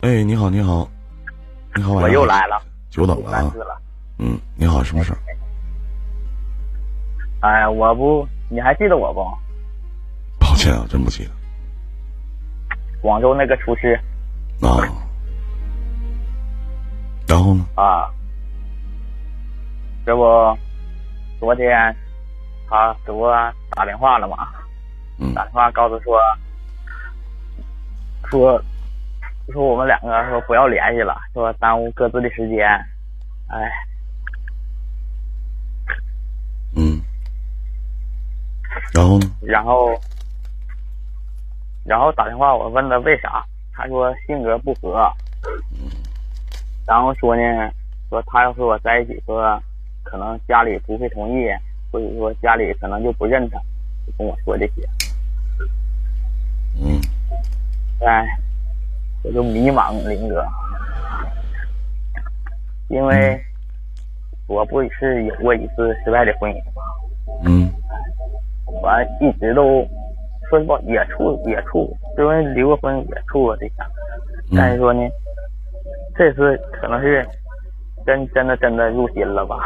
哎，你好，你好，你好，我又来了，久等了啊。嗯，你好，什么事儿？哎，我不，你还记得我不？抱歉啊，真不记得。广州那个厨师。啊。然后呢？啊。这不，昨天他给我打电话了嘛？嗯。打电话告诉说，说，说我们两个说不要联系了，说耽误各自的时间。哎。嗯。然后呢？然后，然后打电话我问他为啥，他说性格不合。嗯然后说呢，说他要和我在一起，说可能家里不会同意，或者说家里可能就不认他，就跟我说这些。嗯。哎，我就迷茫，林哥，因为我不是有过一次失败的婚姻吗？嗯。完一直都说实话也处也处，因为离过婚也处过对象，但是说呢，这次可能是真真的真的入心了吧。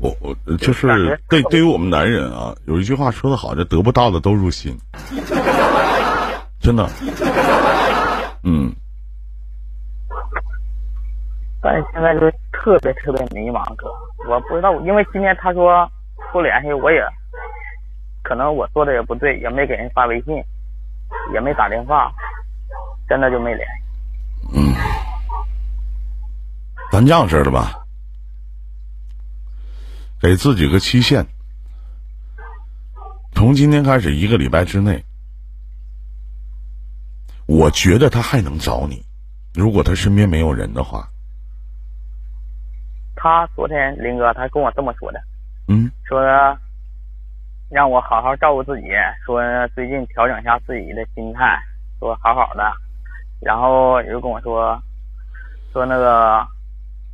我我就是对对于我们男人啊，有一句话说的好，这得不到的都入心，真的，嗯。但是现在就特别特别迷茫，哥，我不知道，因为今天他说不联系，我也可能我做的也不对，也没给人发微信，也没打电话，真的就没联系。嗯，咱这样式的吧，给自己个期限，从今天开始一个礼拜之内，我觉得他还能找你，如果他身边没有人的话。他昨天林哥他跟我这么说的，嗯，说让我好好照顾自己，说最近调整一下自己的心态，说好好的，然后又跟我说，说那个，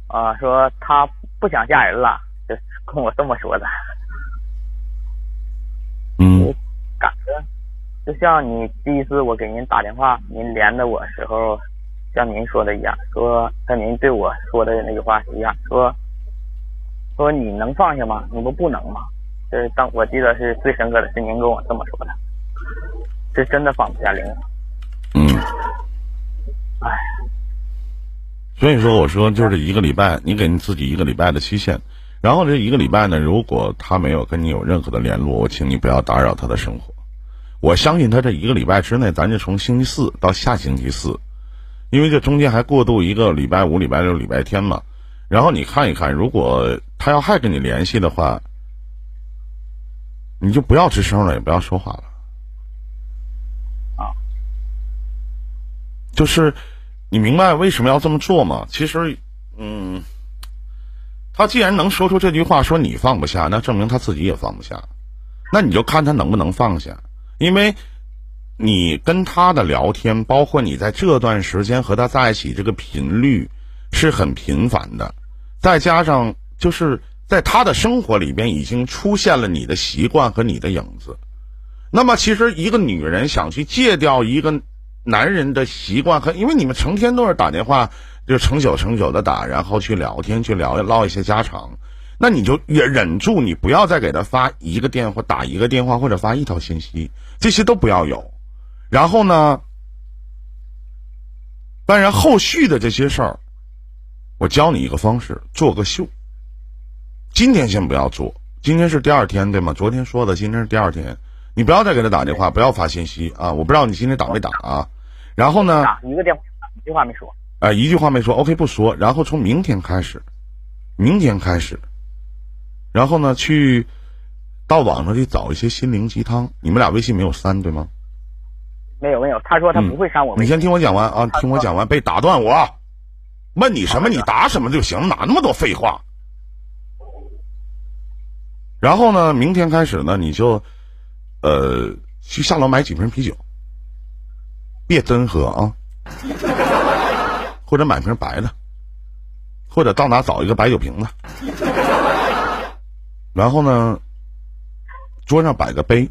啊，说他不想嫁人了，就跟我这么说的，嗯，感觉就像你第一次我给您打电话，您连的我时候。像您说的一样，说像您对我说的那句话是一样，说说你能放下吗？你不不能吗？这当我记得是最深刻的是您跟我这么说的，是真的放不下灵。嗯。哎。所以说，我说就是一个礼拜，你给你自己一个礼拜的期限，然后这一个礼拜呢，如果他没有跟你有任何的联络，我请你不要打扰他的生活。我相信他这一个礼拜之内，咱就从星期四到下星期四。因为这中间还过渡一个礼拜五、礼拜六、礼拜天嘛，然后你看一看，如果他要还跟你联系的话，你就不要吱声了，也不要说话了。啊，就是你明白为什么要这么做吗？其实，嗯，他既然能说出这句话，说你放不下，那证明他自己也放不下。那你就看他能不能放下，因为。你跟他的聊天，包括你在这段时间和他在一起这个频率是很频繁的，再加上就是在他的生活里边已经出现了你的习惯和你的影子。那么，其实一个女人想去戒掉一个男人的习惯和，因为你们成天都是打电话，就成宿成宿的打，然后去聊天去聊唠一些家常，那你就也忍住，你不要再给他发一个电话，打一个电话或者发一条信息，这些都不要有。然后呢？当然，后续的这些事儿，我教你一个方式，做个秀。今天先不要做，今天是第二天，对吗？昨天说的，今天是第二天，你不要再给他打电话，不要发信息啊！我不知道你今天打没打啊？然后呢？打一个电话，一句话没说。哎，一句话没说，OK，不说。然后从明天开始，明天开始，然后呢，去到网上去找一些心灵鸡汤。你们俩微信没有删，对吗？没有没有，他说他不会删我。你先听我讲完啊，听我讲完，别打断我。问你什么，你答什么就行，哪那么多废话？然后呢，明天开始呢，你就呃去下楼买几瓶啤酒，别真喝啊，或者买瓶白的，或者到哪找一个白酒瓶子，然后呢，桌上摆个杯。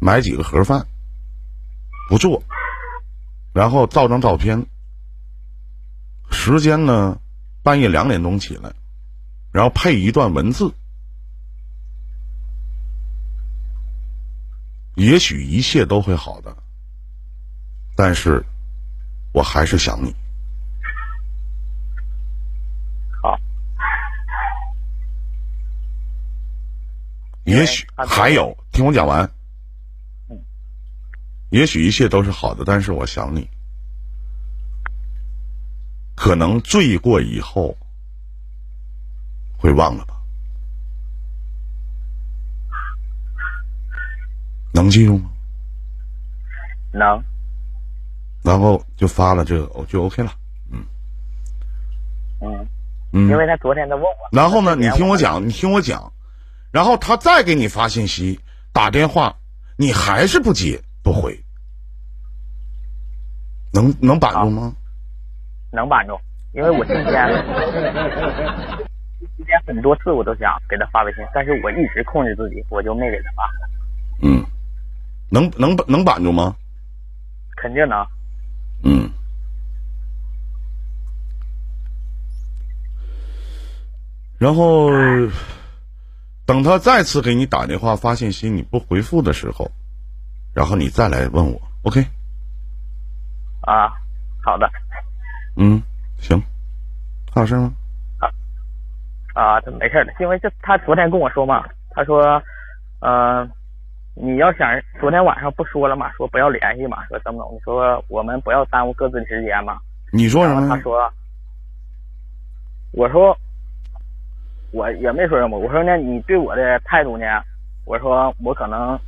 买几个盒饭，不做，然后照张照片，时间呢半夜两点钟起来，然后配一段文字，也许一切都会好的，但是我还是想你。好，也许还有，听我讲完。嗯。也许一切都是好的，但是我想你，可能醉过以后会忘了吧？能记住吗？能。然后就发了这个，就 OK 了。嗯。嗯。嗯因为他昨天他问我。然后呢？你听我讲，你听我讲。然后他再给你发信息、打电话，你还是不接不回，能能板住吗？能板住，因为我今天今天很多次我都想给他发微信，但是我一直控制自己，我就没给他发。嗯，能能能板住吗？肯定能。嗯。然后。等他再次给你打电话发信息你不回复的时候，然后你再来问我，OK？啊，好的。嗯，行。还有事吗？啊啊，这没事的，因为这他昨天跟我说嘛，他说，嗯，你要想昨天晚上不说了嘛，说不要联系嘛，说怎么怎么，说我们不要耽误各自的时间嘛。你说什么？他说，我说。我也没说什么，我说呢，你对我的态度呢？我说我可能，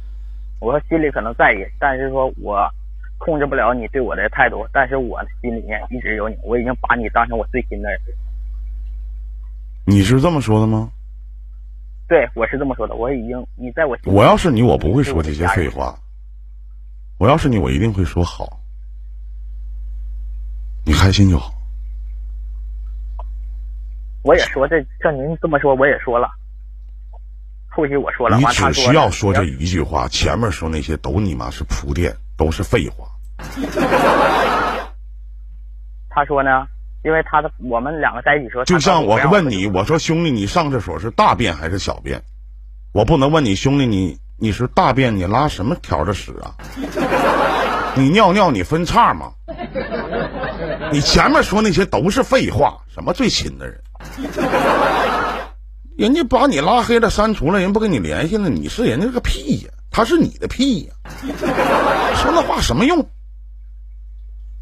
我说心里可能在意，但是说我控制不了你对我的态度，但是我心里面一直有你，我已经把你当成我最亲的人。你是这么说的吗？对，我是这么说的。我已经你在我我要是你，我不会说这些废话。我要是你，我一定会说好。你开心就好。我也说这，像您这么说，我也说了。后期我说了，你只需要说这一句话，前面说那些都你妈是铺垫，都是废话。他说呢，因为他的我们两个在一起说，就像我问你，我说兄弟，你上厕所是大便还是小便？我不能问你兄弟，你你是大便，你拉什么条的屎啊？你尿尿你分叉吗？你前面说那些都是废话，什么最亲的人？人家把你拉黑了、删除了，人不跟你联系了，你是人家个屁呀？他是你的屁呀？说那话什么用？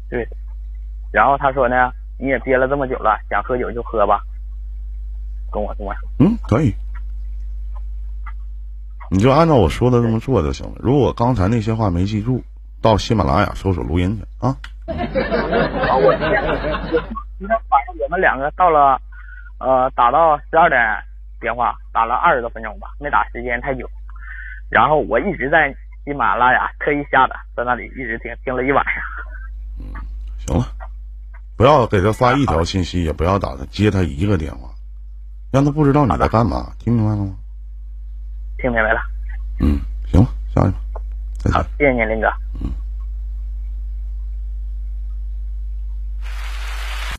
对。然后他说呢，你也憋了这么久了，想喝酒就喝吧。跟我这么说。嗯，可以。你就按照我说的这么做就行了。如果刚才那些话没记住，到喜马拉雅搜索录音去啊。啊，我今天晚上我们两个到了。呃，打到十二点电话，打了二十多分钟吧，没打时间太久。然后我一直在喜马拉雅特意下的，在那里一直听，听了一晚上。嗯，行了，不要给他发一条信息，也不要打他接他一个电话，让他不知道你在干嘛，听明白了吗？听明白了。嗯，行了，下去吧。好，谢谢您，林哥。